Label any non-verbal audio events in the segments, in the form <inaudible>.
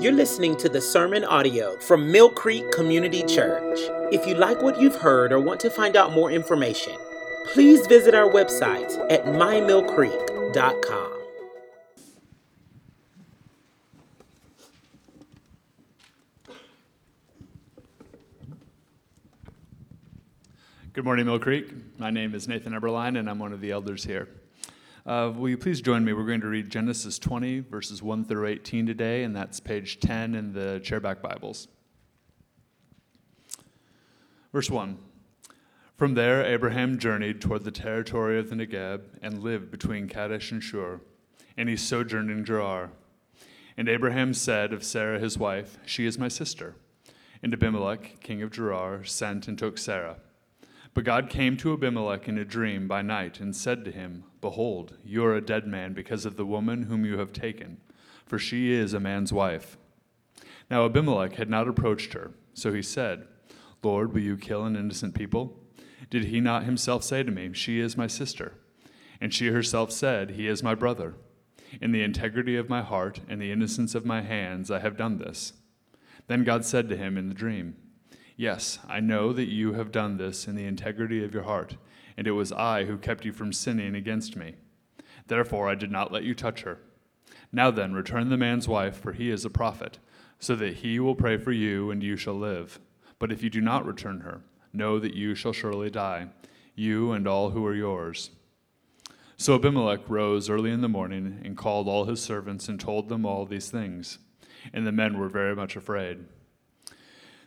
You're listening to the sermon audio from Mill Creek Community Church. If you like what you've heard or want to find out more information, please visit our website at mymillcreek.com. Good morning, Mill Creek. My name is Nathan Eberline, and I'm one of the elders here. Uh, will you please join me? We're going to read Genesis 20, verses 1 through 18 today, and that's page 10 in the chairback Bibles. Verse 1 From there, Abraham journeyed toward the territory of the Negeb and lived between Kadesh and Shur, and he sojourned in Gerar. And Abraham said of Sarah his wife, She is my sister. And Abimelech, king of Gerar, sent and took Sarah. But God came to Abimelech in a dream by night and said to him, Behold, you are a dead man because of the woman whom you have taken, for she is a man's wife. Now Abimelech had not approached her, so he said, Lord, will you kill an innocent people? Did he not himself say to me, She is my sister? And she herself said, He is my brother. In the integrity of my heart and the innocence of my hands, I have done this. Then God said to him in the dream, Yes, I know that you have done this in the integrity of your heart, and it was I who kept you from sinning against me. Therefore I did not let you touch her. Now then, return the man's wife, for he is a prophet, so that he will pray for you, and you shall live. But if you do not return her, know that you shall surely die, you and all who are yours. So Abimelech rose early in the morning and called all his servants and told them all these things. And the men were very much afraid.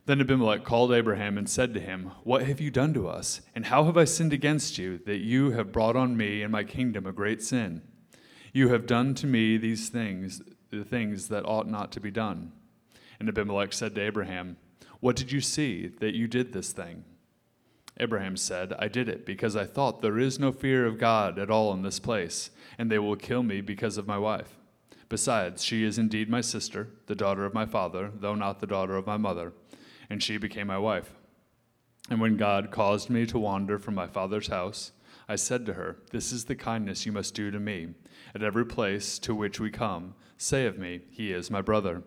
Then Abimelech called Abraham and said to him, What have you done to us? And how have I sinned against you, that you have brought on me and my kingdom a great sin? You have done to me these things, the things that ought not to be done. And Abimelech said to Abraham, What did you see that you did this thing? Abraham said, I did it because I thought there is no fear of God at all in this place, and they will kill me because of my wife. Besides, she is indeed my sister, the daughter of my father, though not the daughter of my mother and she became my wife. And when God caused me to wander from my father's house, I said to her, This is the kindness you must do to me. At every place to which we come, say of me, He is my brother.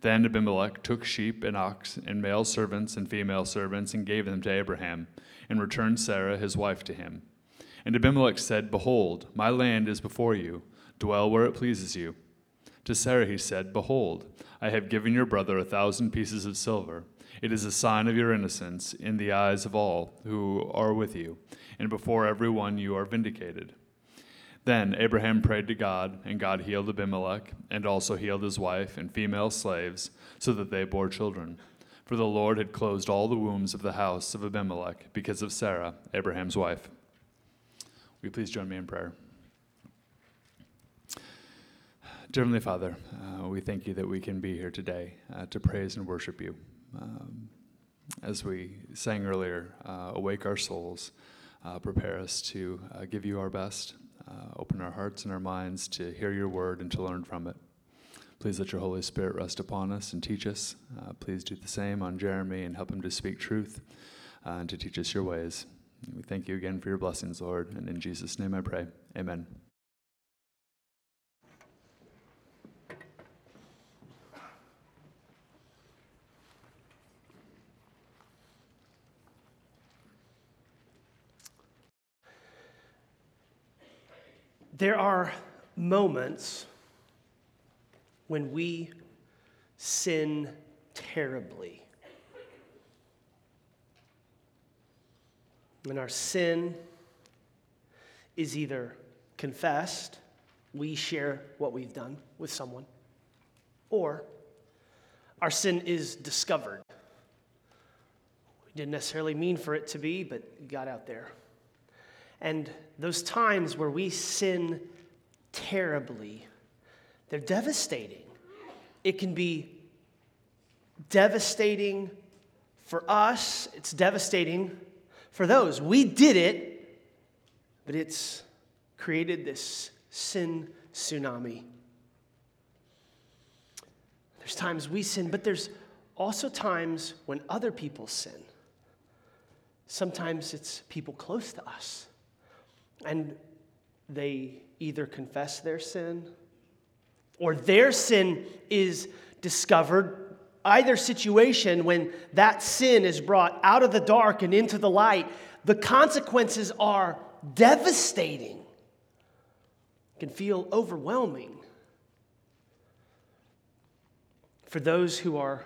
Then Abimelech took sheep and ox and male servants and female servants and gave them to Abraham, and returned Sarah his wife to him. And Abimelech said, Behold, my land is before you. Dwell where it pleases you. To Sarah he said, Behold, I have given your brother a thousand pieces of silver. It is a sign of your innocence in the eyes of all who are with you, and before every one you are vindicated. Then Abraham prayed to God, and God healed Abimelech, and also healed his wife and female slaves, so that they bore children. For the Lord had closed all the wombs of the house of Abimelech because of Sarah, Abraham's wife. Will you please join me in prayer? Dear Heavenly Father, uh, we thank you that we can be here today uh, to praise and worship you. Um, as we sang earlier, uh, awake our souls, uh, prepare us to uh, give you our best, uh, open our hearts and our minds to hear your word and to learn from it. Please let your Holy Spirit rest upon us and teach us. please do the same on Jeremy and help him to speak truth and to teach us your ways. We thank you again for your blessings, Lord, and in Jesus' name I pray. Amen. There are moments when we sin terribly. When our sin is either confessed, we share what we've done with someone, or our sin is discovered. We didn't necessarily mean for it to be, but got out there. And those times where we sin terribly, they're devastating. It can be devastating for us, it's devastating for those. We did it, but it's created this sin tsunami. There's times we sin, but there's also times when other people sin. Sometimes it's people close to us and they either confess their sin or their sin is discovered, either situation, when that sin is brought out of the dark and into the light, the consequences are devastating. It can feel overwhelming. For those who are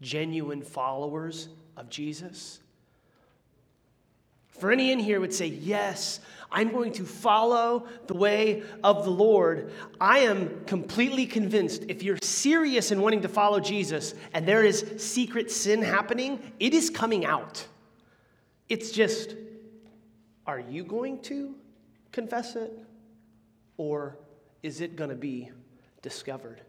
genuine followers of Jesus, for any in here would say, Yes, I'm going to follow the way of the Lord. I am completely convinced if you're serious in wanting to follow Jesus and there is secret sin happening, it is coming out. It's just, are you going to confess it or is it going to be discovered?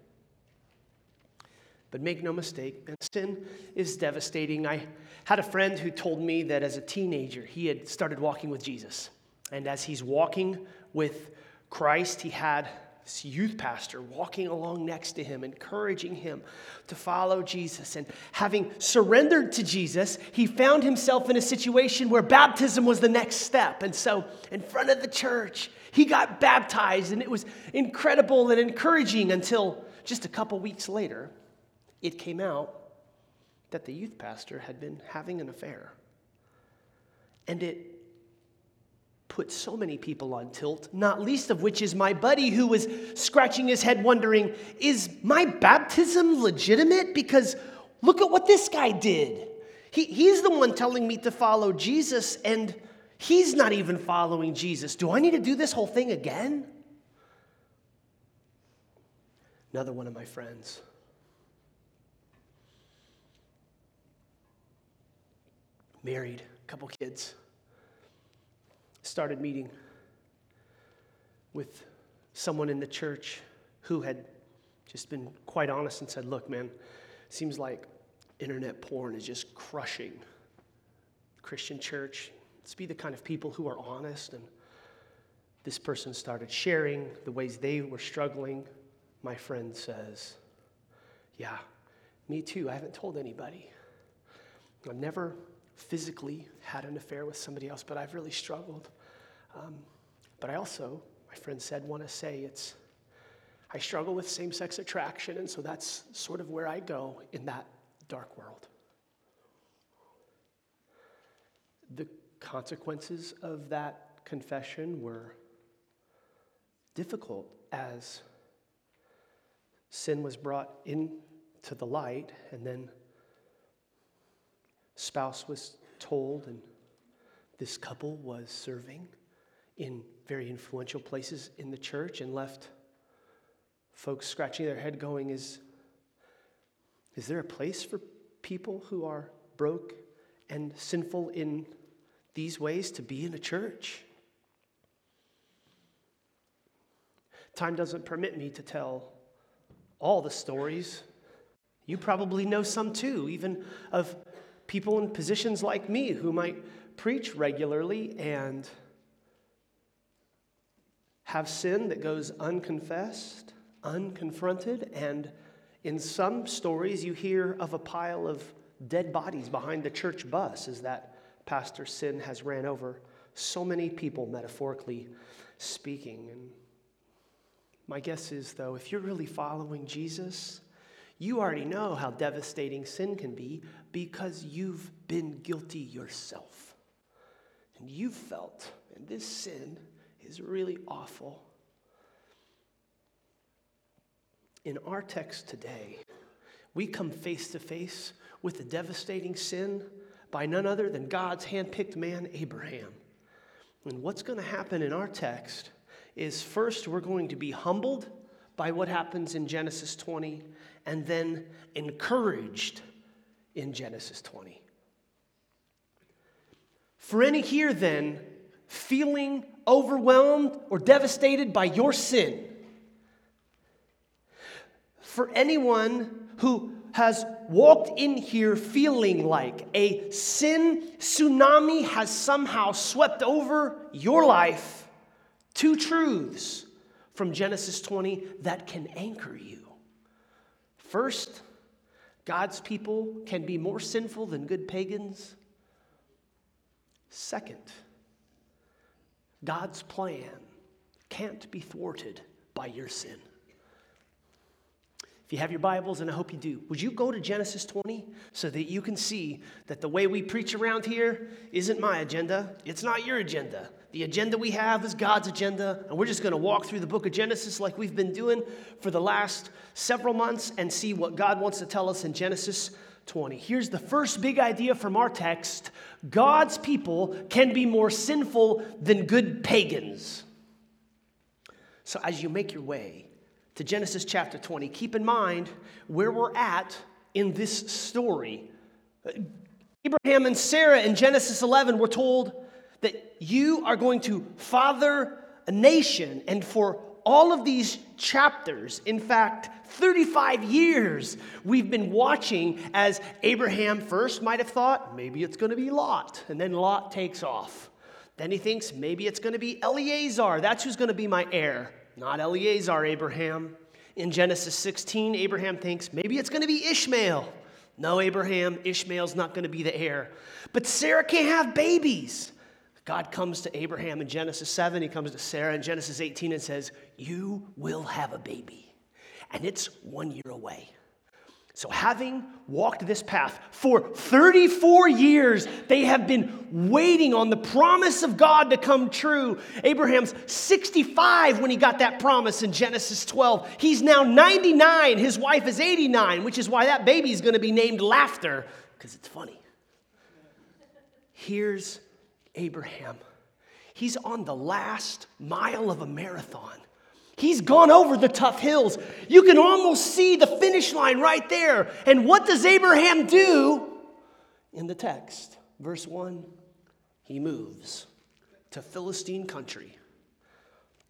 But make no mistake, and sin is devastating. I had a friend who told me that as a teenager, he had started walking with Jesus. And as he's walking with Christ, he had this youth pastor walking along next to him, encouraging him to follow Jesus. And having surrendered to Jesus, he found himself in a situation where baptism was the next step. And so, in front of the church, he got baptized, and it was incredible and encouraging until just a couple weeks later, it came out that the youth pastor had been having an affair. And it put so many people on tilt, not least of which is my buddy who was scratching his head wondering, is my baptism legitimate? Because look at what this guy did. He, he's the one telling me to follow Jesus, and he's not even following Jesus. Do I need to do this whole thing again? Another one of my friends married, a couple kids. Started meeting with someone in the church who had just been quite honest and said, Look, man, seems like internet porn is just crushing Christian church. Let's be the kind of people who are honest. And this person started sharing the ways they were struggling. My friend says, Yeah, me too. I haven't told anybody. I've never physically had an affair with somebody else, but I've really struggled. Um, but I also, my friend said, want to say it's, I struggle with same sex attraction, and so that's sort of where I go in that dark world. The consequences of that confession were difficult as sin was brought into the light and then spouse was told, and this couple was serving in very influential places in the church and left folks scratching their head going, Is, is there a place for people who are broke and sinful in these ways to be in a church? Time doesn't permit me to tell all the stories. You probably know some too, even of people in positions like me who might preach regularly and have sin that goes unconfessed, unconfronted, and in some stories you hear of a pile of dead bodies behind the church bus as that pastor's sin has ran over so many people, metaphorically speaking. And my guess is, though, if you're really following Jesus, you already know how devastating sin can be because you've been guilty yourself. And you've felt, and this sin is really awful. In our text today, we come face to face with the devastating sin by none other than God's handpicked man, Abraham. And what's going to happen in our text is first, we're going to be humbled by what happens in Genesis 20 and then encouraged in Genesis 20. For any here, then, feeling overwhelmed or devastated by your sin, for anyone who has walked in here feeling like a sin tsunami has somehow swept over your life, two truths from Genesis 20 that can anchor you. First, God's people can be more sinful than good pagans. Second, God's plan can't be thwarted by your sin. If you have your Bibles, and I hope you do, would you go to Genesis 20 so that you can see that the way we preach around here isn't my agenda? It's not your agenda. The agenda we have is God's agenda, and we're just going to walk through the book of Genesis like we've been doing for the last several months and see what God wants to tell us in Genesis 20. Here's the first big idea from our text God's people can be more sinful than good pagans. So, as you make your way to Genesis chapter 20, keep in mind where we're at in this story. Abraham and Sarah in Genesis 11 were told that you are going to father a nation, and for all of these chapters, in fact, 35 years, we've been watching as Abraham first might have thought, maybe it's going to be Lot, and then Lot takes off. Then he thinks, maybe it's going to be Eleazar. That's who's going to be my heir. Not Eleazar, Abraham. In Genesis 16, Abraham thinks maybe it's going to be Ishmael. No, Abraham, Ishmael's not going to be the heir. But Sarah can't have babies. God comes to Abraham in Genesis 7, he comes to Sarah in Genesis 18 and says, You will have a baby. And it's one year away. So, having walked this path for 34 years, they have been waiting on the promise of God to come true. Abraham's 65 when he got that promise in Genesis 12. He's now 99. His wife is 89, which is why that baby is going to be named Laughter, because it's funny. Here's Abraham. He's on the last mile of a marathon. He's gone over the tough hills. You can almost see the finish line right there. And what does Abraham do in the text? Verse 1 He moves to Philistine country.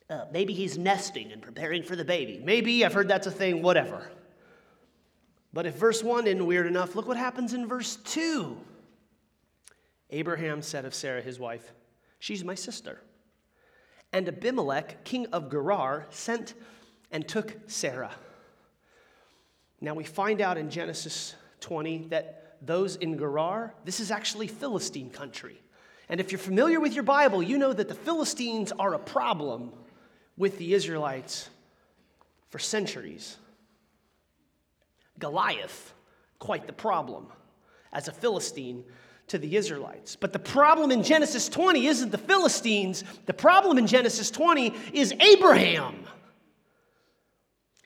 Uh, maybe he's nesting and preparing for the baby. Maybe, I've heard that's a thing, whatever. But if verse 1 isn't weird enough, look what happens in verse 2. Abraham said of Sarah, his wife, She's my sister. And Abimelech, king of Gerar, sent and took Sarah. Now we find out in Genesis 20 that those in Gerar, this is actually Philistine country. And if you're familiar with your Bible, you know that the Philistines are a problem with the Israelites for centuries. Goliath, quite the problem as a Philistine to the Israelites. But the problem in Genesis 20 isn't the Philistines, the problem in Genesis 20 is Abraham.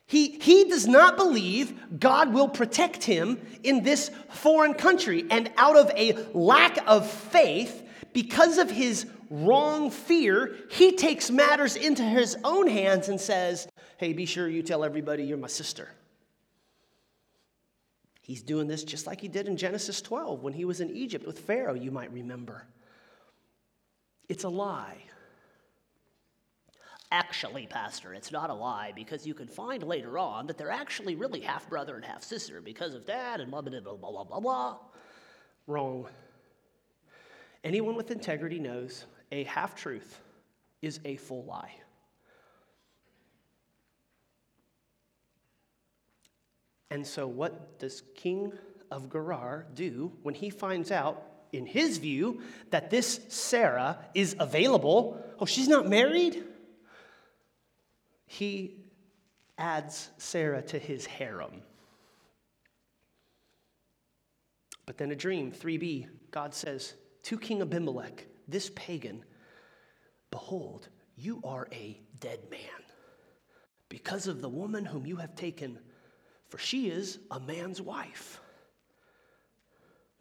He, he does not believe God will protect him in this foreign country. And out of a lack of faith, because of his wrong fear, he takes matters into his own hands and says, Hey, be sure you tell everybody you're my sister. He's doing this just like he did in Genesis 12 when he was in Egypt with Pharaoh, you might remember. It's a lie. Actually, Pastor, it's not a lie because you can find later on that they're actually really half brother and half sister because of dad and blah, blah, blah, blah, blah, blah. Wrong. Anyone with integrity knows a half truth is a full lie. And so, what does King of Gerar do when he finds out, in his view, that this Sarah is available? Oh, she's not married? He adds Sarah to his harem. But then a dream, 3b, God says to King Abimelech, this pagan, Behold, you are a dead man because of the woman whom you have taken for she is a man's wife.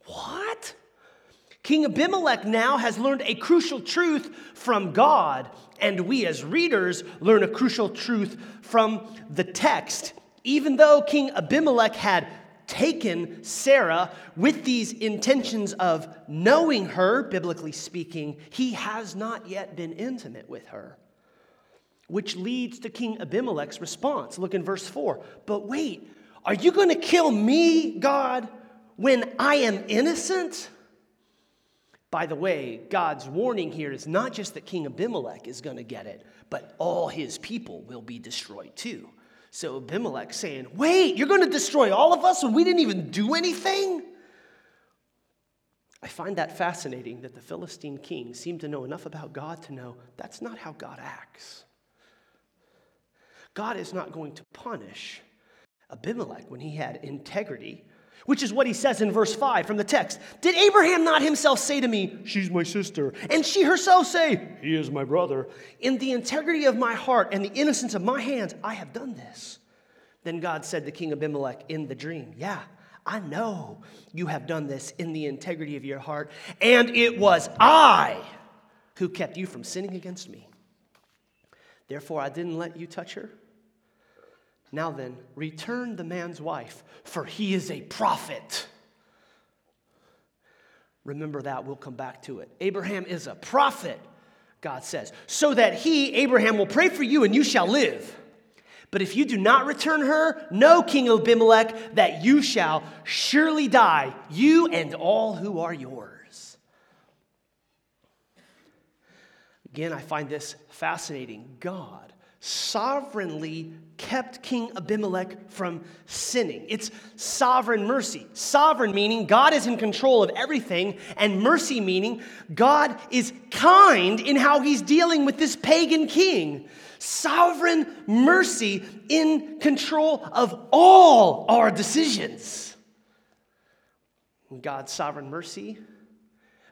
What? King Abimelech now has learned a crucial truth from God, and we as readers learn a crucial truth from the text. Even though King Abimelech had taken Sarah with these intentions of knowing her, biblically speaking, he has not yet been intimate with her. Which leads to King Abimelech's response. Look in verse 4. But wait, are you going to kill me, God, when I am innocent? By the way, God's warning here is not just that King Abimelech is going to get it, but all his people will be destroyed too. So Abimelech saying, Wait, you're going to destroy all of us when we didn't even do anything? I find that fascinating that the Philistine king seemed to know enough about God to know that's not how God acts. God is not going to punish Abimelech, when he had integrity, which is what he says in verse 5 from the text. Did Abraham not himself say to me, She's my sister, and she herself say, He is my brother? In the integrity of my heart and the innocence of my hands, I have done this. Then God said to King Abimelech in the dream, Yeah, I know you have done this in the integrity of your heart, and it was I who kept you from sinning against me. Therefore, I didn't let you touch her. Now then, return the man's wife, for he is a prophet. Remember that, we'll come back to it. Abraham is a prophet, God says, so that he, Abraham, will pray for you and you shall live. But if you do not return her, know, King Abimelech, that you shall surely die, you and all who are yours. Again, I find this fascinating. God sovereignly kept King Abimelech from sinning. It's sovereign mercy. Sovereign meaning God is in control of everything, and mercy meaning God is kind in how he's dealing with this pagan king. Sovereign mercy in control of all our decisions. God's sovereign mercy,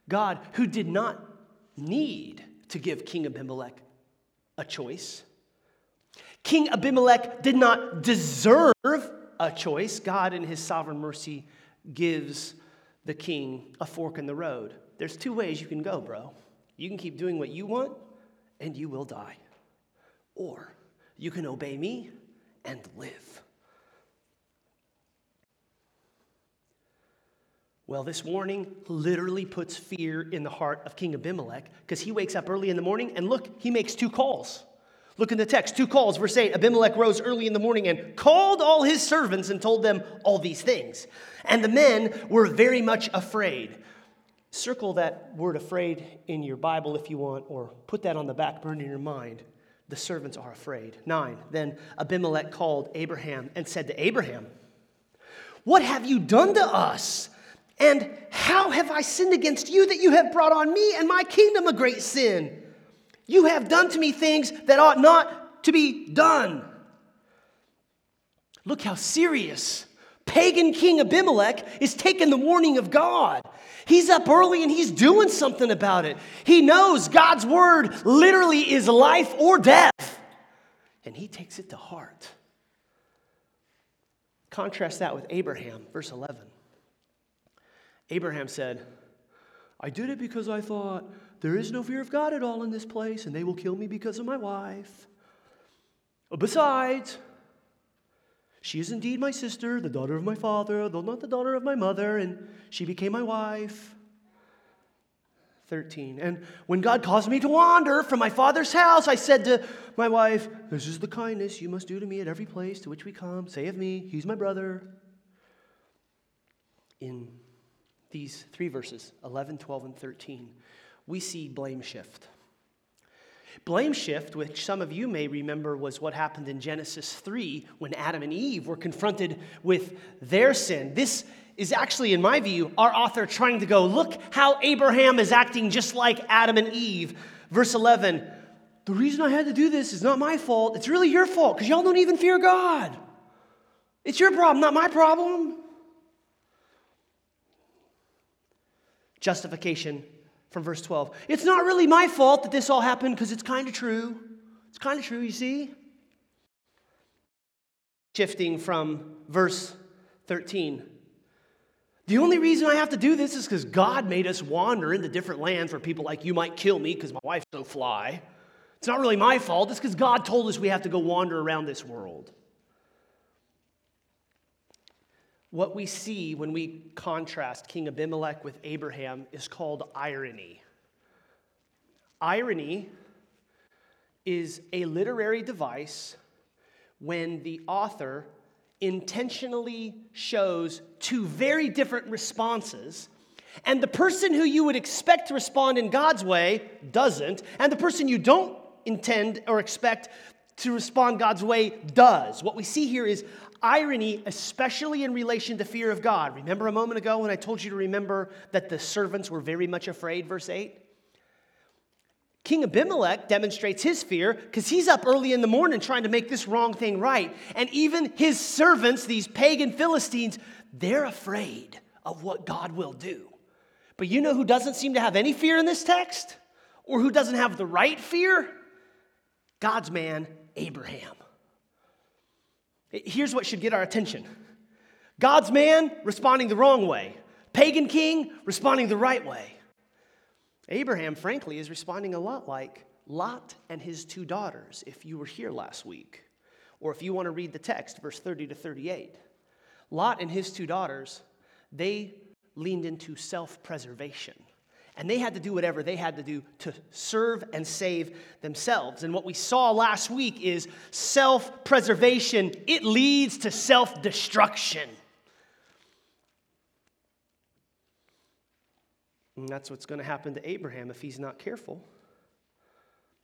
God who did not need to give King Abimelech a choice King Abimelech did not deserve a choice. God, in his sovereign mercy, gives the king a fork in the road. There's two ways you can go, bro. You can keep doing what you want, and you will die. Or you can obey me and live. Well, this warning literally puts fear in the heart of King Abimelech because he wakes up early in the morning and look, he makes two calls. Look in the text, two calls, verse 8. Abimelech rose early in the morning and called all his servants and told them all these things. And the men were very much afraid. Circle that word afraid in your Bible if you want, or put that on the back burner in your mind. The servants are afraid. Nine. Then Abimelech called Abraham and said to Abraham, What have you done to us? And how have I sinned against you that you have brought on me and my kingdom a great sin? You have done to me things that ought not to be done. Look how serious pagan king Abimelech is taking the warning of God. He's up early and he's doing something about it. He knows God's word literally is life or death, and he takes it to heart. Contrast that with Abraham, verse 11. Abraham said, I did it because I thought there is no fear of God at all in this place, and they will kill me because of my wife. Besides, she is indeed my sister, the daughter of my father, though not the daughter of my mother, and she became my wife. 13. And when God caused me to wander from my father's house, I said to my wife, This is the kindness you must do to me at every place to which we come. Say of me, He's my brother. In these three verses 11, 12, and 13 we see blame shift. Blame shift, which some of you may remember was what happened in Genesis 3 when Adam and Eve were confronted with their sin. This is actually, in my view, our author trying to go, look how Abraham is acting just like Adam and Eve. Verse 11, the reason I had to do this is not my fault. It's really your fault because y'all don't even fear God. It's your problem, not my problem. Justification from verse 12. It's not really my fault that this all happened because it's kind of true. It's kind of true, you see? Shifting from verse 13. The only reason I have to do this is because God made us wander into different lands where people like you might kill me because my wife's so fly. It's not really my fault. It's because God told us we have to go wander around this world. What we see when we contrast King Abimelech with Abraham is called irony. Irony is a literary device when the author intentionally shows two very different responses, and the person who you would expect to respond in God's way doesn't, and the person you don't intend or expect to respond God's way does. What we see here is irony, especially in relation to fear of God. Remember a moment ago when I told you to remember that the servants were very much afraid, verse 8? King Abimelech demonstrates his fear because he's up early in the morning trying to make this wrong thing right. And even his servants, these pagan Philistines, they're afraid of what God will do. But you know who doesn't seem to have any fear in this text? Or who doesn't have the right fear? God's man, Abraham. Here's what should get our attention God's man responding the wrong way, pagan king responding the right way. Abraham, frankly, is responding a lot like Lot and his two daughters, if you were here last week, or if you want to read the text, verse 30 to 38. Lot and his two daughters, they leaned into self preservation. And they had to do whatever they had to do to serve and save themselves. And what we saw last week is self preservation, it leads to self destruction. And that's what's going to happen to Abraham if he's not careful.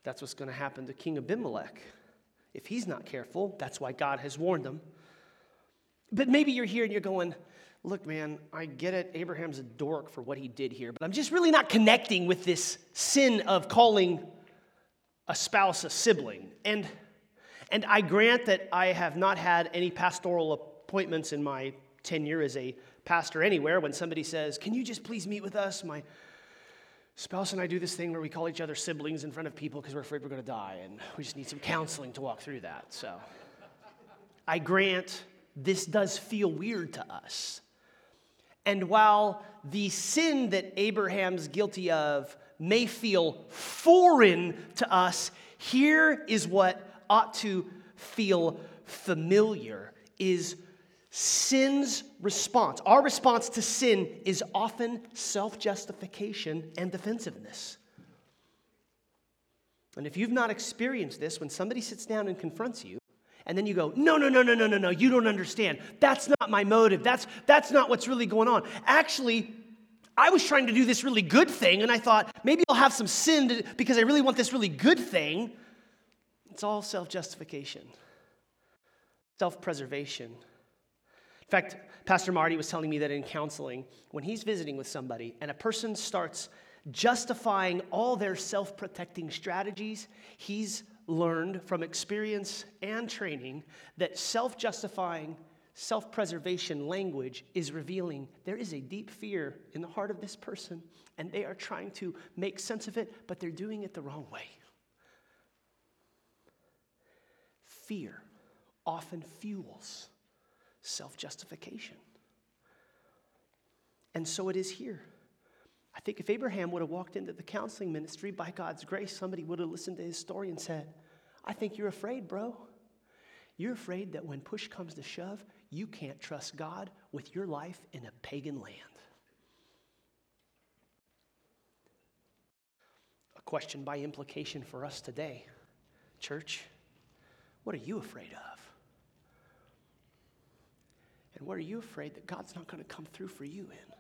That's what's going to happen to King Abimelech if he's not careful. That's why God has warned him. But maybe you're here and you're going, look, man, I get it. Abraham's a dork for what he did here, but I'm just really not connecting with this sin of calling a spouse a sibling. And, and I grant that I have not had any pastoral appointments in my tenure as a pastor anywhere when somebody says, Can you just please meet with us? My spouse and I do this thing where we call each other siblings in front of people because we're afraid we're going to die, and we just need some counseling to walk through that. So I grant this does feel weird to us. And while the sin that Abraham's guilty of may feel foreign to us, here is what ought to feel familiar is Sin's response, our response to sin, is often self justification and defensiveness. And if you've not experienced this, when somebody sits down and confronts you, and then you go, no, no, no, no, no, no, no, you don't understand. That's not my motive. That's, that's not what's really going on. Actually, I was trying to do this really good thing, and I thought maybe I'll have some sin to, because I really want this really good thing. It's all self justification, self preservation. In fact, Pastor Marty was telling me that in counseling, when he's visiting with somebody and a person starts justifying all their self protecting strategies, he's learned from experience and training that self justifying, self preservation language is revealing there is a deep fear in the heart of this person, and they are trying to make sense of it, but they're doing it the wrong way. Fear often fuels self justification. And so it is here. I think if Abraham would have walked into the counseling ministry by God's grace, somebody would have listened to his story and said, I think you're afraid, bro. You're afraid that when push comes to shove, you can't trust God with your life in a pagan land. A question by implication for us today, church what are you afraid of? And what are you afraid that God's not going to come through for you in?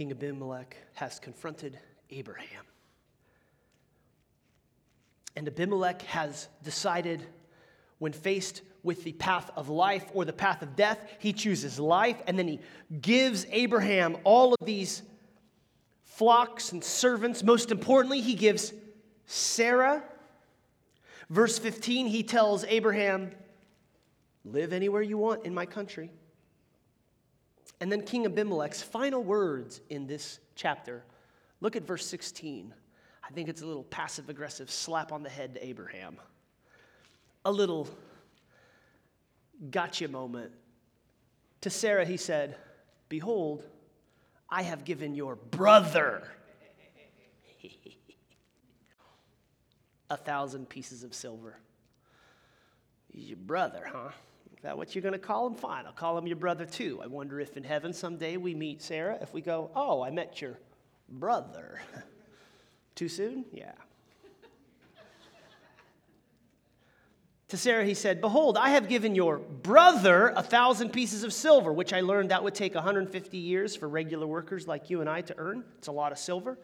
King Abimelech has confronted Abraham. And Abimelech has decided, when faced with the path of life or the path of death, he chooses life, and then he gives Abraham all of these flocks and servants. Most importantly, he gives Sarah. Verse 15, he tells Abraham, Live anywhere you want in my country. And then King Abimelech's final words in this chapter. Look at verse 16. I think it's a little passive aggressive slap on the head to Abraham. A little gotcha moment. To Sarah, he said, Behold, I have given your brother <laughs> a thousand pieces of silver. He's your brother, huh? Is that what you're going to call him? Fine, I'll call him your brother too. I wonder if in heaven someday we meet Sarah, if we go, Oh, I met your brother. <laughs> Too soon? Yeah. to Sarah, he said, Behold, I have given your brother a thousand pieces of silver, which I learned that would take 150 years for regular workers like you and I to earn. It's a lot of silver.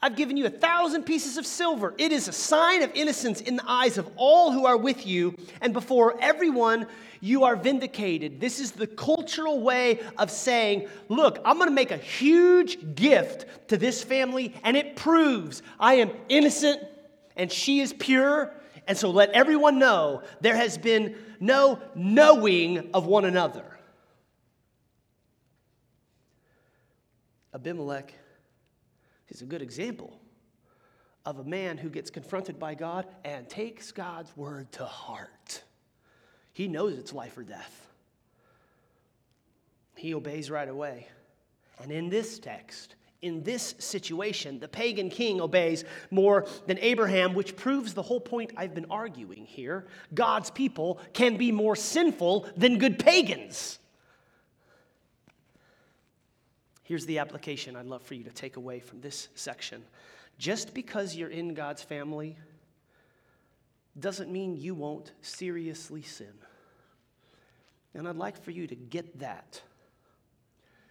I've given you a thousand pieces of silver. It is a sign of innocence in the eyes of all who are with you, and before everyone you are vindicated. This is the cultural way of saying, Look, I'm going to make a huge gift to this family, and it proves I am innocent and she is pure. And so let everyone know there has been no knowing of one another. Abimelech is a good example of a man who gets confronted by God and takes God's word to heart. He knows it's life or death. He obeys right away. And in this text, in this situation, the pagan king obeys more than Abraham, which proves the whole point I've been arguing here. God's people can be more sinful than good pagans. Here's the application I'd love for you to take away from this section. Just because you're in God's family doesn't mean you won't seriously sin. And I'd like for you to get that.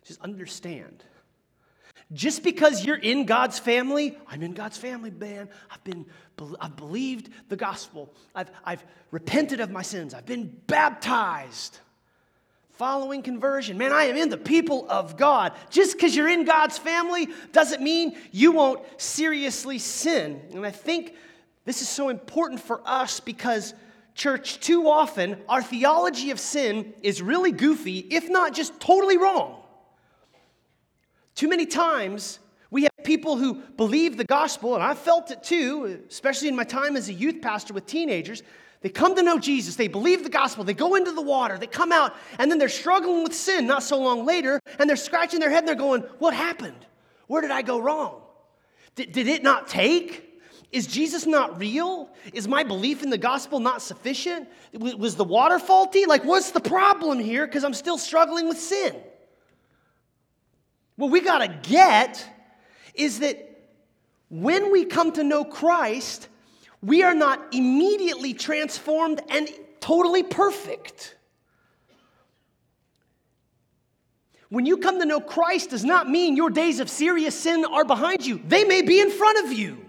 Just understand. Just because you're in God's family, I'm in God's family, man. I've been, I've believed the gospel. I've, I've repented of my sins. I've been baptized following conversion. Man, I am in the people of God. Just because you're in God's family doesn't mean you won't seriously sin. And I think this is so important for us because, church, too often our theology of sin is really goofy, if not just totally wrong. Too many times, we have people who believe the gospel, and I've felt it too, especially in my time as a youth pastor with teenagers. They come to know Jesus, they believe the gospel, they go into the water, they come out, and then they're struggling with sin not so long later, and they're scratching their head and they're going, What happened? Where did I go wrong? Did, did it not take? Is Jesus not real? Is my belief in the gospel not sufficient? Was the water faulty? Like, what's the problem here? Because I'm still struggling with sin. What we got to get is that when we come to know Christ, we are not immediately transformed and totally perfect. When you come to know Christ does not mean your days of serious sin are behind you. They may be in front of you.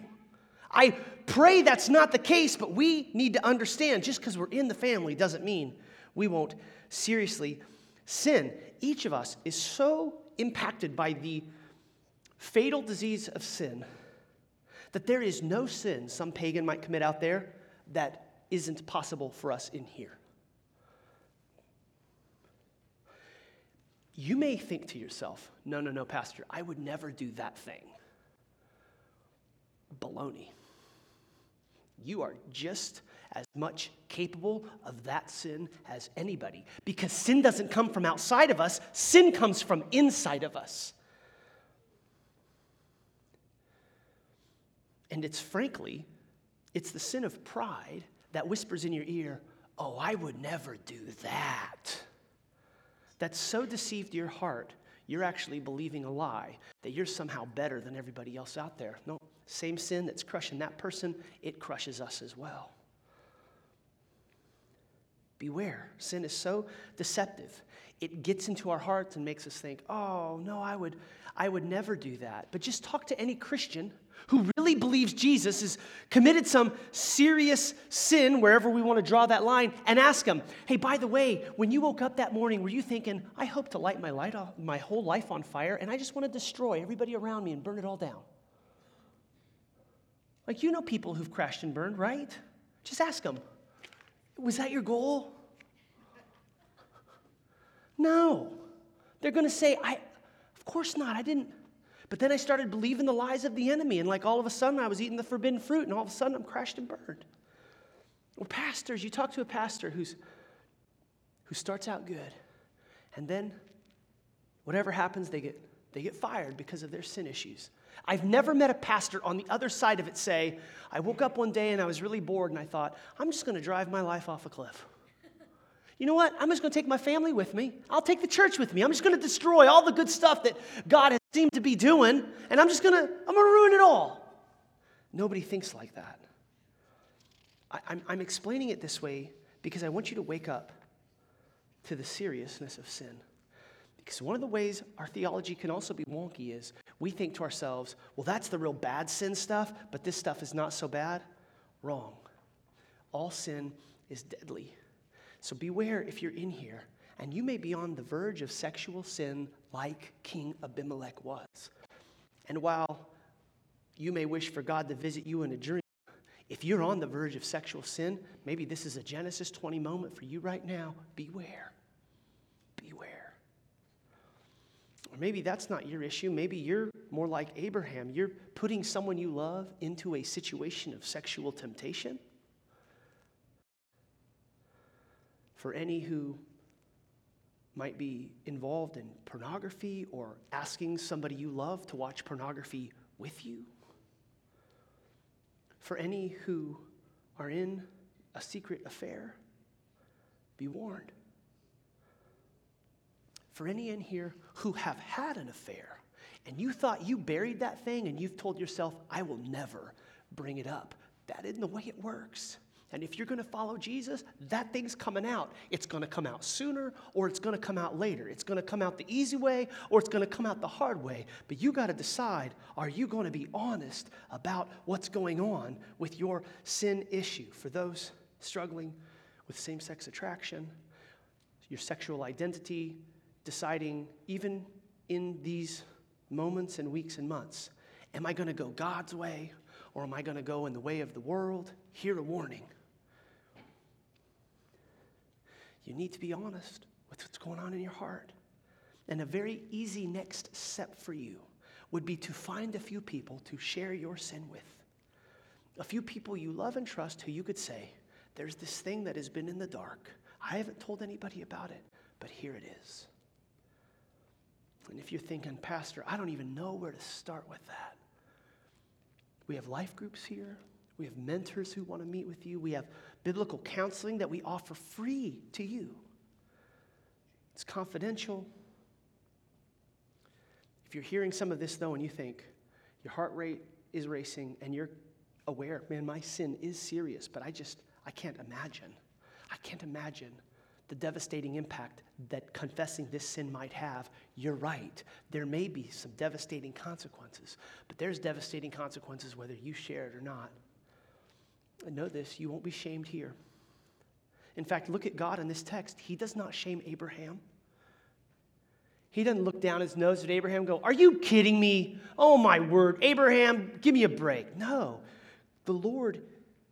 I pray that's not the case, but we need to understand just because we're in the family doesn't mean we won't seriously sin. Each of us is so impacted by the fatal disease of sin that there is no sin some pagan might commit out there that isn't possible for us in here. You may think to yourself, no, no, no, Pastor, I would never do that thing. Baloney. You are just as much capable of that sin as anybody because sin doesn't come from outside of us, sin comes from inside of us. And it's frankly, it's the sin of pride that whispers in your ear, Oh, I would never do that. That's so deceived your heart, you're actually believing a lie that you're somehow better than everybody else out there. No, same sin that's crushing that person, it crushes us as well. Beware. Sin is so deceptive. It gets into our hearts and makes us think, oh, no, I would, I would never do that. But just talk to any Christian who really believes Jesus has committed some serious sin, wherever we want to draw that line, and ask him, hey, by the way, when you woke up that morning, were you thinking, I hope to light my, light off, my whole life on fire, and I just want to destroy everybody around me and burn it all down? Like, you know people who've crashed and burned, right? Just ask them, was that your goal? No. They're going to say, I, of course not. I didn't. But then I started believing the lies of the enemy, and like all of a sudden I was eating the forbidden fruit, and all of a sudden I'm crashed and burned. Or pastors, you talk to a pastor who's who starts out good, and then whatever happens, they get they get fired because of their sin issues. I've never met a pastor on the other side of it say, I woke up one day and I was really bored and I thought, I'm just going to drive my life off a cliff. You know what? I'm just going to take my family with me. I'll take the church with me. I'm just going to destroy all the good stuff that God has seemed to be doing, and I'm just going to, I'm going to ruin it all. Nobody thinks like that. I, I'm, I'm explaining it this way because I want you to wake up to the seriousness of sin. Because one of the ways our theology can also be wonky is we think to ourselves, well, that's the real bad sin stuff, but this stuff is not so bad. Wrong. All sin is deadly. So beware if you're in here and you may be on the verge of sexual sin like King Abimelech was. And while you may wish for God to visit you in a dream, if you're on the verge of sexual sin, maybe this is a Genesis 20 moment for you right now. Beware. Beware. Or maybe that's not your issue. Maybe you're more like Abraham. You're putting someone you love into a situation of sexual temptation. For any who might be involved in pornography or asking somebody you love to watch pornography with you. For any who are in a secret affair, be warned. For any in here who have had an affair and you thought you buried that thing and you've told yourself, I will never bring it up, that isn't the way it works. And if you're going to follow Jesus, that thing's coming out. It's going to come out sooner or it's going to come out later. It's going to come out the easy way or it's going to come out the hard way. But you got to decide are you going to be honest about what's going on with your sin issue? For those struggling with same sex attraction, your sexual identity, deciding even in these moments and weeks and months, am I going to go God's way or am I going to go in the way of the world? Hear a warning. You need to be honest with what's going on in your heart. And a very easy next step for you would be to find a few people to share your sin with. A few people you love and trust who you could say, There's this thing that has been in the dark. I haven't told anybody about it, but here it is. And if you're thinking, Pastor, I don't even know where to start with that, we have life groups here. We have mentors who want to meet with you. We have biblical counseling that we offer free to you. It's confidential. If you're hearing some of this, though, and you think your heart rate is racing and you're aware, man, my sin is serious, but I just, I can't imagine. I can't imagine the devastating impact that confessing this sin might have, you're right. There may be some devastating consequences, but there's devastating consequences whether you share it or not. And know this you won't be shamed here. In fact, look at God in this text. He does not shame Abraham. He doesn't look down his nose at Abraham and go, Are you kidding me? Oh, my word. Abraham, give me a break. No. The Lord,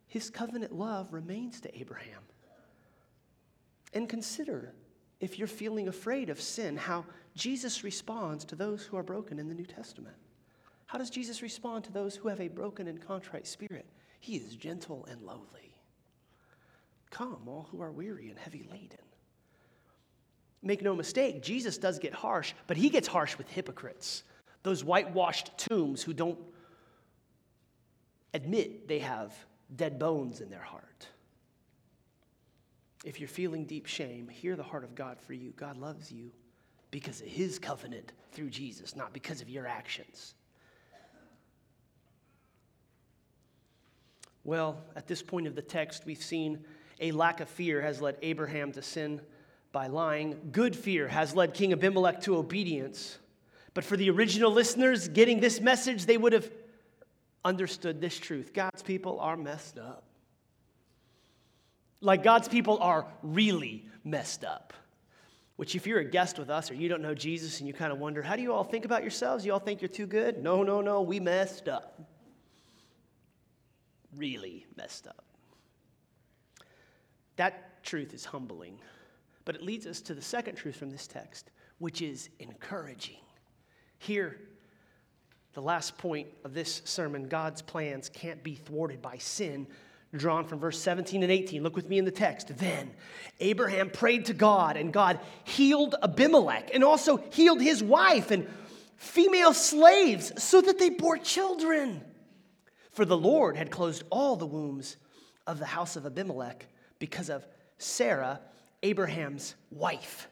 his covenant love remains to Abraham. And consider, if you're feeling afraid of sin, how Jesus responds to those who are broken in the New Testament. How does Jesus respond to those who have a broken and contrite spirit? He is gentle and lowly. Come, all who are weary and heavy laden. Make no mistake, Jesus does get harsh, but he gets harsh with hypocrites, those whitewashed tombs who don't admit they have dead bones in their heart. If you're feeling deep shame, hear the heart of God for you. God loves you because of his covenant through Jesus, not because of your actions. Well, at this point of the text, we've seen a lack of fear has led Abraham to sin by lying. Good fear has led King Abimelech to obedience. But for the original listeners getting this message, they would have understood this truth God's people are messed up. Like God's people are really messed up. Which, if you're a guest with us or you don't know Jesus and you kind of wonder, how do you all think about yourselves? You all think you're too good? No, no, no, we messed up really messed up. That truth is humbling, but it leads us to the second truth from this text, which is encouraging. Here, the last point of this sermon God's plans can't be thwarted by sin, drawn from verse 17 and 18. Look with me in the text. Then Abraham prayed to God, and God healed Abimelech and also healed his wife and female slaves so that they bore children. For the Lord had closed all the wombs of the house of Abimelech because of Sarah, Abraham's wife.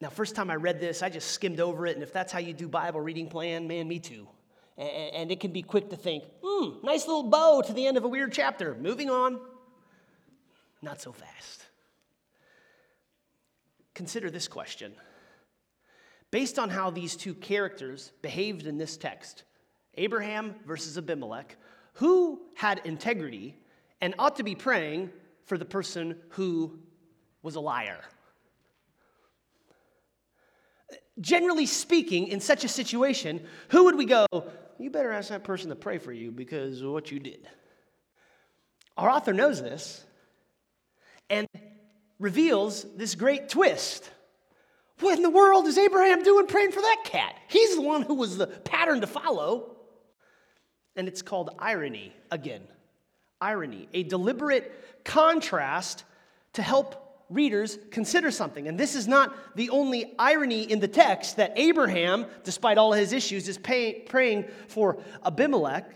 Now, first time I read this, I just skimmed over it, and if that's how you do Bible reading plan, man, me too. And it can be quick to think, hmm, nice little bow to the end of a weird chapter. Moving on. Not so fast. Consider this question based on how these two characters behaved in this text, Abraham versus Abimelech, who had integrity and ought to be praying for the person who was a liar? Generally speaking, in such a situation, who would we go, you better ask that person to pray for you because of what you did? Our author knows this and reveals this great twist. What in the world is Abraham doing praying for that cat? He's the one who was the pattern to follow. And it's called irony again. Irony, a deliberate contrast to help readers consider something. And this is not the only irony in the text that Abraham, despite all his issues, is pay, praying for Abimelech.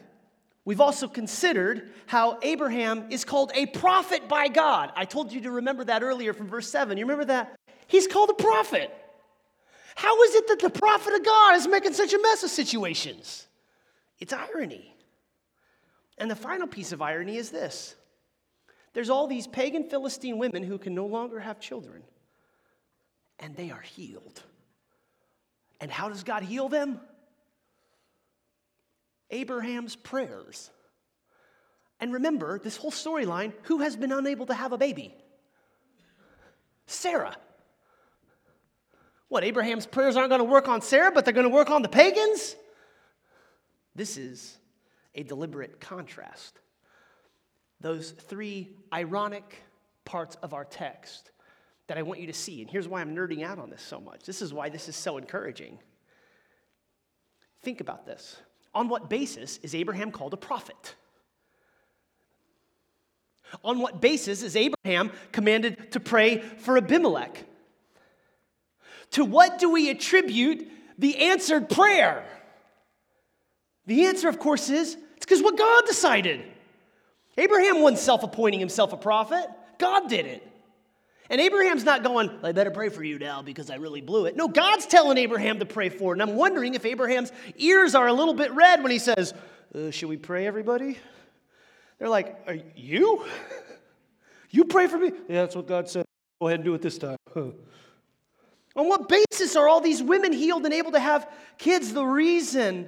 We've also considered how Abraham is called a prophet by God. I told you to remember that earlier from verse 7. You remember that? He's called a prophet. How is it that the prophet of God is making such a mess of situations? It's irony. And the final piece of irony is this there's all these pagan Philistine women who can no longer have children, and they are healed. And how does God heal them? Abraham's prayers. And remember, this whole storyline who has been unable to have a baby? Sarah. What, Abraham's prayers aren't going to work on Sarah, but they're going to work on the pagans? This is a deliberate contrast those three ironic parts of our text that I want you to see. And here's why I'm nerding out on this so much. This is why this is so encouraging. Think about this. On what basis is Abraham called a prophet? On what basis is Abraham commanded to pray for Abimelech? To what do we attribute the answered prayer? The answer, of course, is it's because what God decided. Abraham wasn't self appointing himself a prophet, God did it. And Abraham's not going, I better pray for you now because I really blew it. No, God's telling Abraham to pray for it. And I'm wondering if Abraham's ears are a little bit red when he says, uh, Should we pray, everybody? They're like, Are you? <laughs> You pray for me? Yeah, that's what God said. Go ahead and do it this time. <laughs> On what basis are all these women healed and able to have kids? The reason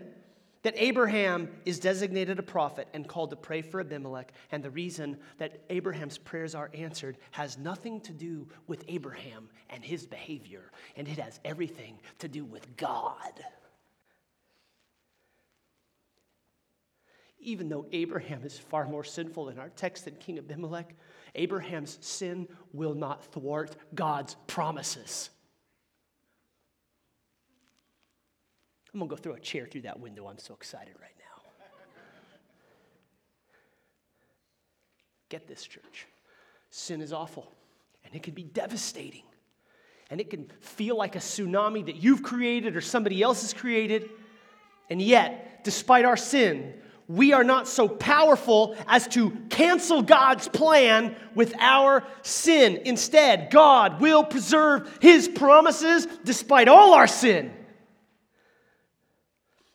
that Abraham is designated a prophet and called to pray for Abimelech, and the reason that Abraham's prayers are answered has nothing to do with Abraham and his behavior, and it has everything to do with God. Even though Abraham is far more sinful in our text than King Abimelech, Abraham's sin will not thwart God's promises. I'm going to go throw a chair through that window. I'm so excited right now. Get this, church. Sin is awful, and it can be devastating. And it can feel like a tsunami that you've created or somebody else has created. And yet, despite our sin, we are not so powerful as to cancel God's plan with our sin. Instead, God will preserve His promises despite all our sin.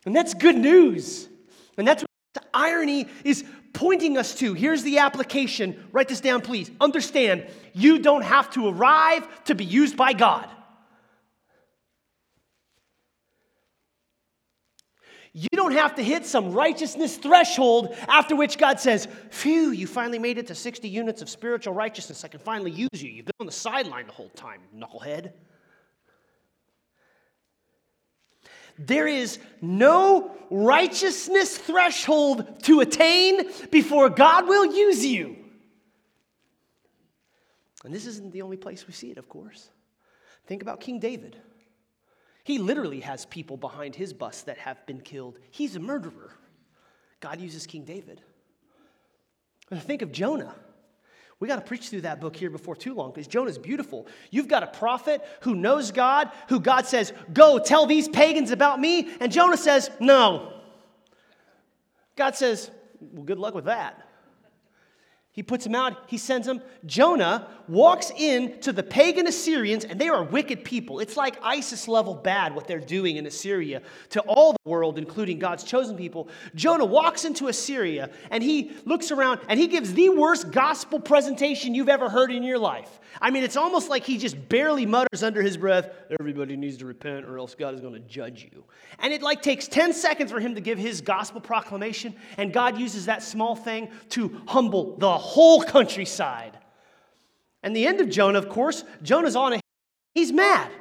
And that's good news. And that's what the irony is pointing us to. Here's the application. Write this down, please. Understand, you don't have to arrive to be used by God. You don't have to hit some righteousness threshold after which God says, Phew, you finally made it to 60 units of spiritual righteousness. I can finally use you. You've been on the sideline the whole time, knucklehead. There is no righteousness threshold to attain before God will use you. And this isn't the only place we see it, of course. Think about King David. He literally has people behind his bus that have been killed. He's a murderer. God uses King David. And think of Jonah. We got to preach through that book here before too long because Jonah's beautiful. You've got a prophet who knows God, who God says, Go tell these pagans about me. And Jonah says, No. God says, Well, good luck with that. He puts them out, he sends them. Jonah walks in to the pagan Assyrians, and they are wicked people. It's like ISIS level bad what they're doing in Assyria to all the world, including God's chosen people. Jonah walks into Assyria and he looks around and he gives the worst gospel presentation you've ever heard in your life. I mean, it's almost like he just barely mutters under his breath, Everybody needs to repent or else God is going to judge you. And it like takes 10 seconds for him to give his gospel proclamation, and God uses that small thing to humble the whole countryside. And the end of Jonah, of course, Jonah's on a he's mad.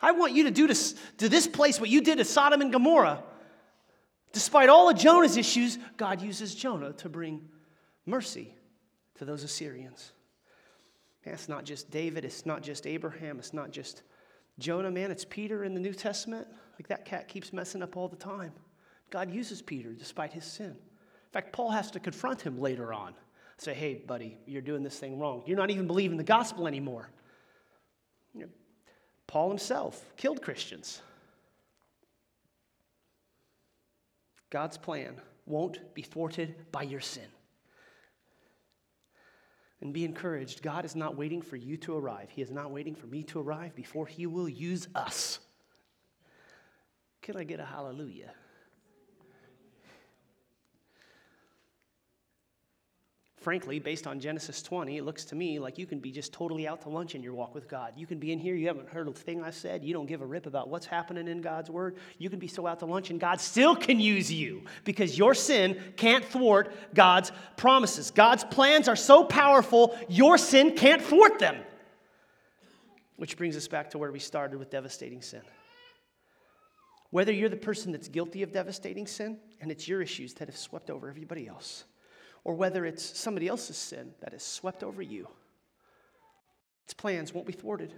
I want you to do to, to this place what you did to Sodom and Gomorrah. Despite all of Jonah's issues, God uses Jonah to bring mercy to those Assyrians. Man, it's not just David, it's not just Abraham, it's not just Jonah, man, it's Peter in the New Testament. Like that cat keeps messing up all the time. God uses Peter despite his sin. In fact, Paul has to confront him later on. Say, hey, buddy, you're doing this thing wrong. You're not even believing the gospel anymore. You know, Paul himself killed Christians. God's plan won't be thwarted by your sin. And be encouraged. God is not waiting for you to arrive. He is not waiting for me to arrive before He will use us. Can I get a hallelujah? Frankly, based on Genesis 20, it looks to me like you can be just totally out to lunch in your walk with God. You can be in here, you haven't heard a thing I said, you don't give a rip about what's happening in God's word. You can be so out to lunch, and God still can use you because your sin can't thwart God's promises. God's plans are so powerful, your sin can't thwart them. Which brings us back to where we started with devastating sin. Whether you're the person that's guilty of devastating sin and it's your issues that have swept over everybody else or whether it's somebody else's sin that has swept over you. Its plans won't be thwarted.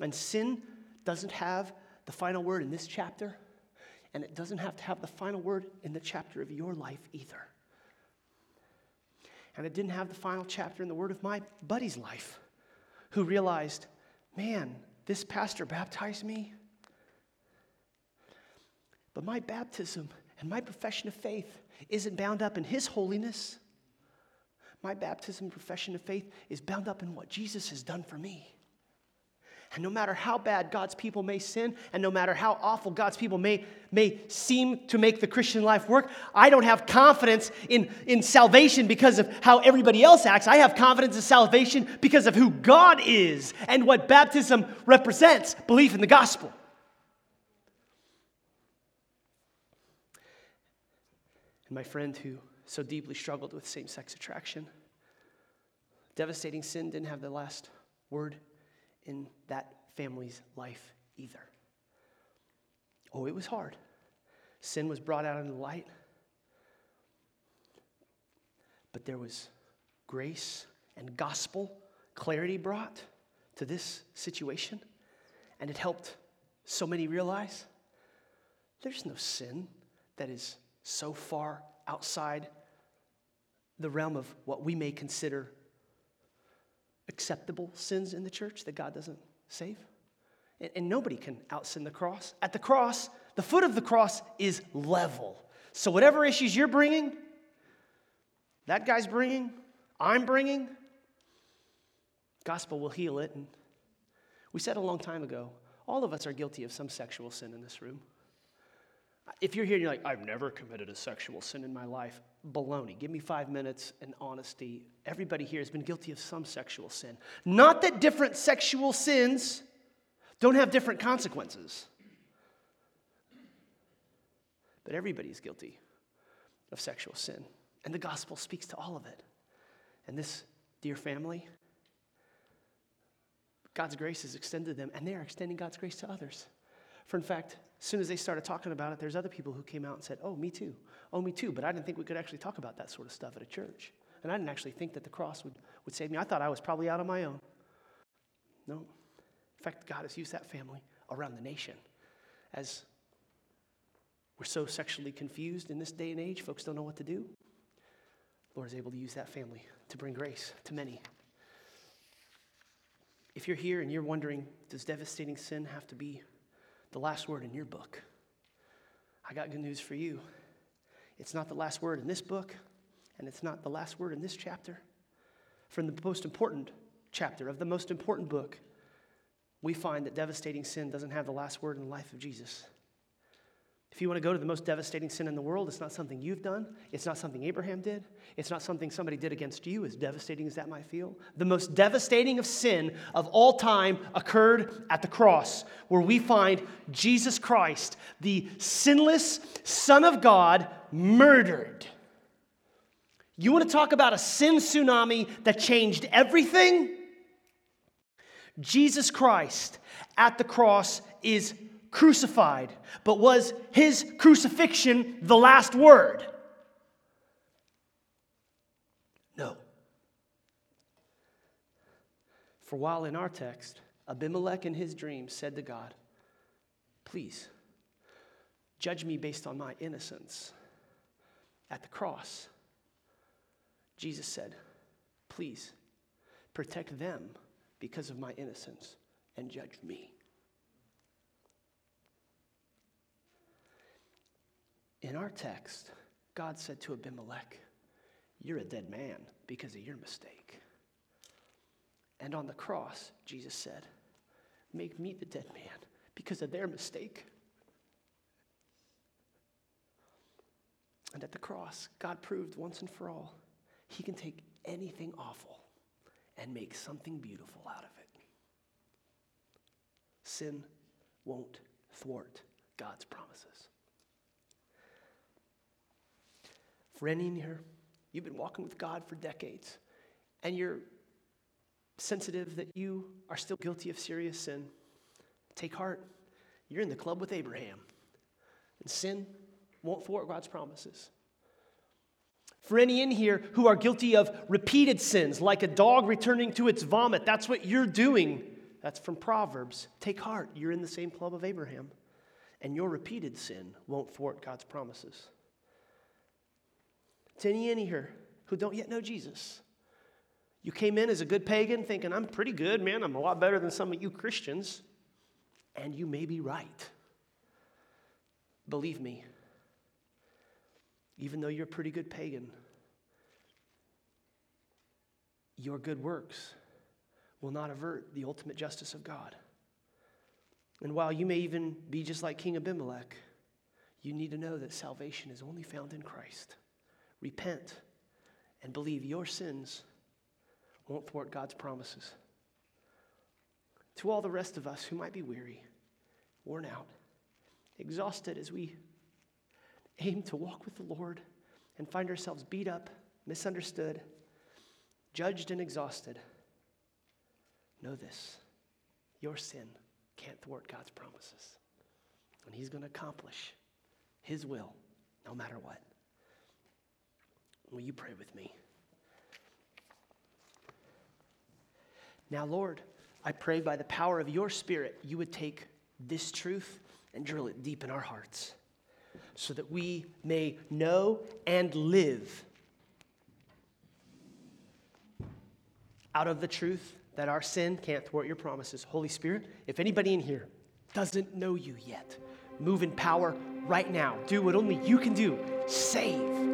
And sin doesn't have the final word in this chapter, and it doesn't have to have the final word in the chapter of your life either. And it didn't have the final chapter in the word of my buddy's life, who realized, man, this pastor baptized me. But my baptism and my profession of faith isn't bound up in his holiness. My baptism profession of faith is bound up in what Jesus has done for me. And no matter how bad God's people may sin, and no matter how awful God's people may, may seem to make the Christian life work, I don't have confidence in, in salvation because of how everybody else acts. I have confidence in salvation because of who God is and what baptism represents belief in the gospel. And my friend who so deeply struggled with same sex attraction. Devastating sin didn't have the last word in that family's life either. Oh, it was hard. Sin was brought out into the light, but there was grace and gospel clarity brought to this situation, and it helped so many realize there's no sin that is so far outside the realm of what we may consider acceptable sins in the church that God doesn't save. And, and nobody can out sin the cross. At the cross, the foot of the cross is level. So, whatever issues you're bringing, that guy's bringing, I'm bringing, gospel will heal it. And we said a long time ago, all of us are guilty of some sexual sin in this room. If you're here and you're like, I've never committed a sexual sin in my life, baloney. Give me five minutes and honesty. Everybody here has been guilty of some sexual sin. Not that different sexual sins don't have different consequences, but everybody's guilty of sexual sin. And the gospel speaks to all of it. And this, dear family, God's grace is extended to them, and they are extending God's grace to others. For in fact, as soon as they started talking about it, there's other people who came out and said, Oh, me too. Oh, me too. But I didn't think we could actually talk about that sort of stuff at a church. And I didn't actually think that the cross would, would save me. I thought I was probably out on my own. No. In fact, God has used that family around the nation. As we're so sexually confused in this day and age, folks don't know what to do. Lord is able to use that family to bring grace to many. If you're here and you're wondering, does devastating sin have to be the last word in your book. I got good news for you. It's not the last word in this book, and it's not the last word in this chapter, from the most important chapter of the most important book, we find that devastating sin doesn't have the last word in the life of Jesus. If you want to go to the most devastating sin in the world, it's not something you've done. It's not something Abraham did. It's not something somebody did against you, as devastating as that might feel. The most devastating of sin of all time occurred at the cross, where we find Jesus Christ, the sinless Son of God, murdered. You want to talk about a sin tsunami that changed everything? Jesus Christ at the cross is crucified, but was his crucifixion the last word? No. For while in our text, Abimelech in his dream said to God, Please, judge me based on my innocence. At the cross, Jesus said, Please, protect them because of my innocence and judge me. In our text, God said to Abimelech, You're a dead man because of your mistake. And on the cross, Jesus said, Make me the dead man because of their mistake. And at the cross, God proved once and for all He can take anything awful and make something beautiful out of it. Sin won't thwart God's promises. For any in here, you've been walking with God for decades, and you're sensitive that you are still guilty of serious sin. Take heart. You're in the club with Abraham. And sin won't thwart God's promises. For any in here who are guilty of repeated sins, like a dog returning to its vomit, that's what you're doing. That's from Proverbs. Take heart. You're in the same club of Abraham. And your repeated sin won't thwart God's promises to any in here who don't yet know Jesus. You came in as a good pagan thinking, I'm pretty good, man. I'm a lot better than some of you Christians. And you may be right. Believe me, even though you're a pretty good pagan, your good works will not avert the ultimate justice of God. And while you may even be just like King Abimelech, you need to know that salvation is only found in Christ repent, and believe your sins won't thwart God's promises. To all the rest of us who might be weary, worn out, exhausted as we aim to walk with the Lord and find ourselves beat up, misunderstood, judged, and exhausted, know this your sin can't thwart God's promises. And He's going to accomplish His will no matter what. Will you pray with me? Now, Lord, I pray by the power of your Spirit, you would take this truth and drill it deep in our hearts so that we may know and live out of the truth that our sin can't thwart your promises. Holy Spirit, if anybody in here doesn't know you yet, move in power right now. Do what only you can do. Save.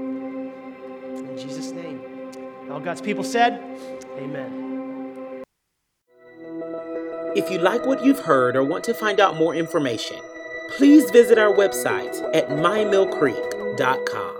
All God's people said, Amen. If you like what you've heard or want to find out more information, please visit our website at mymillcreek.com.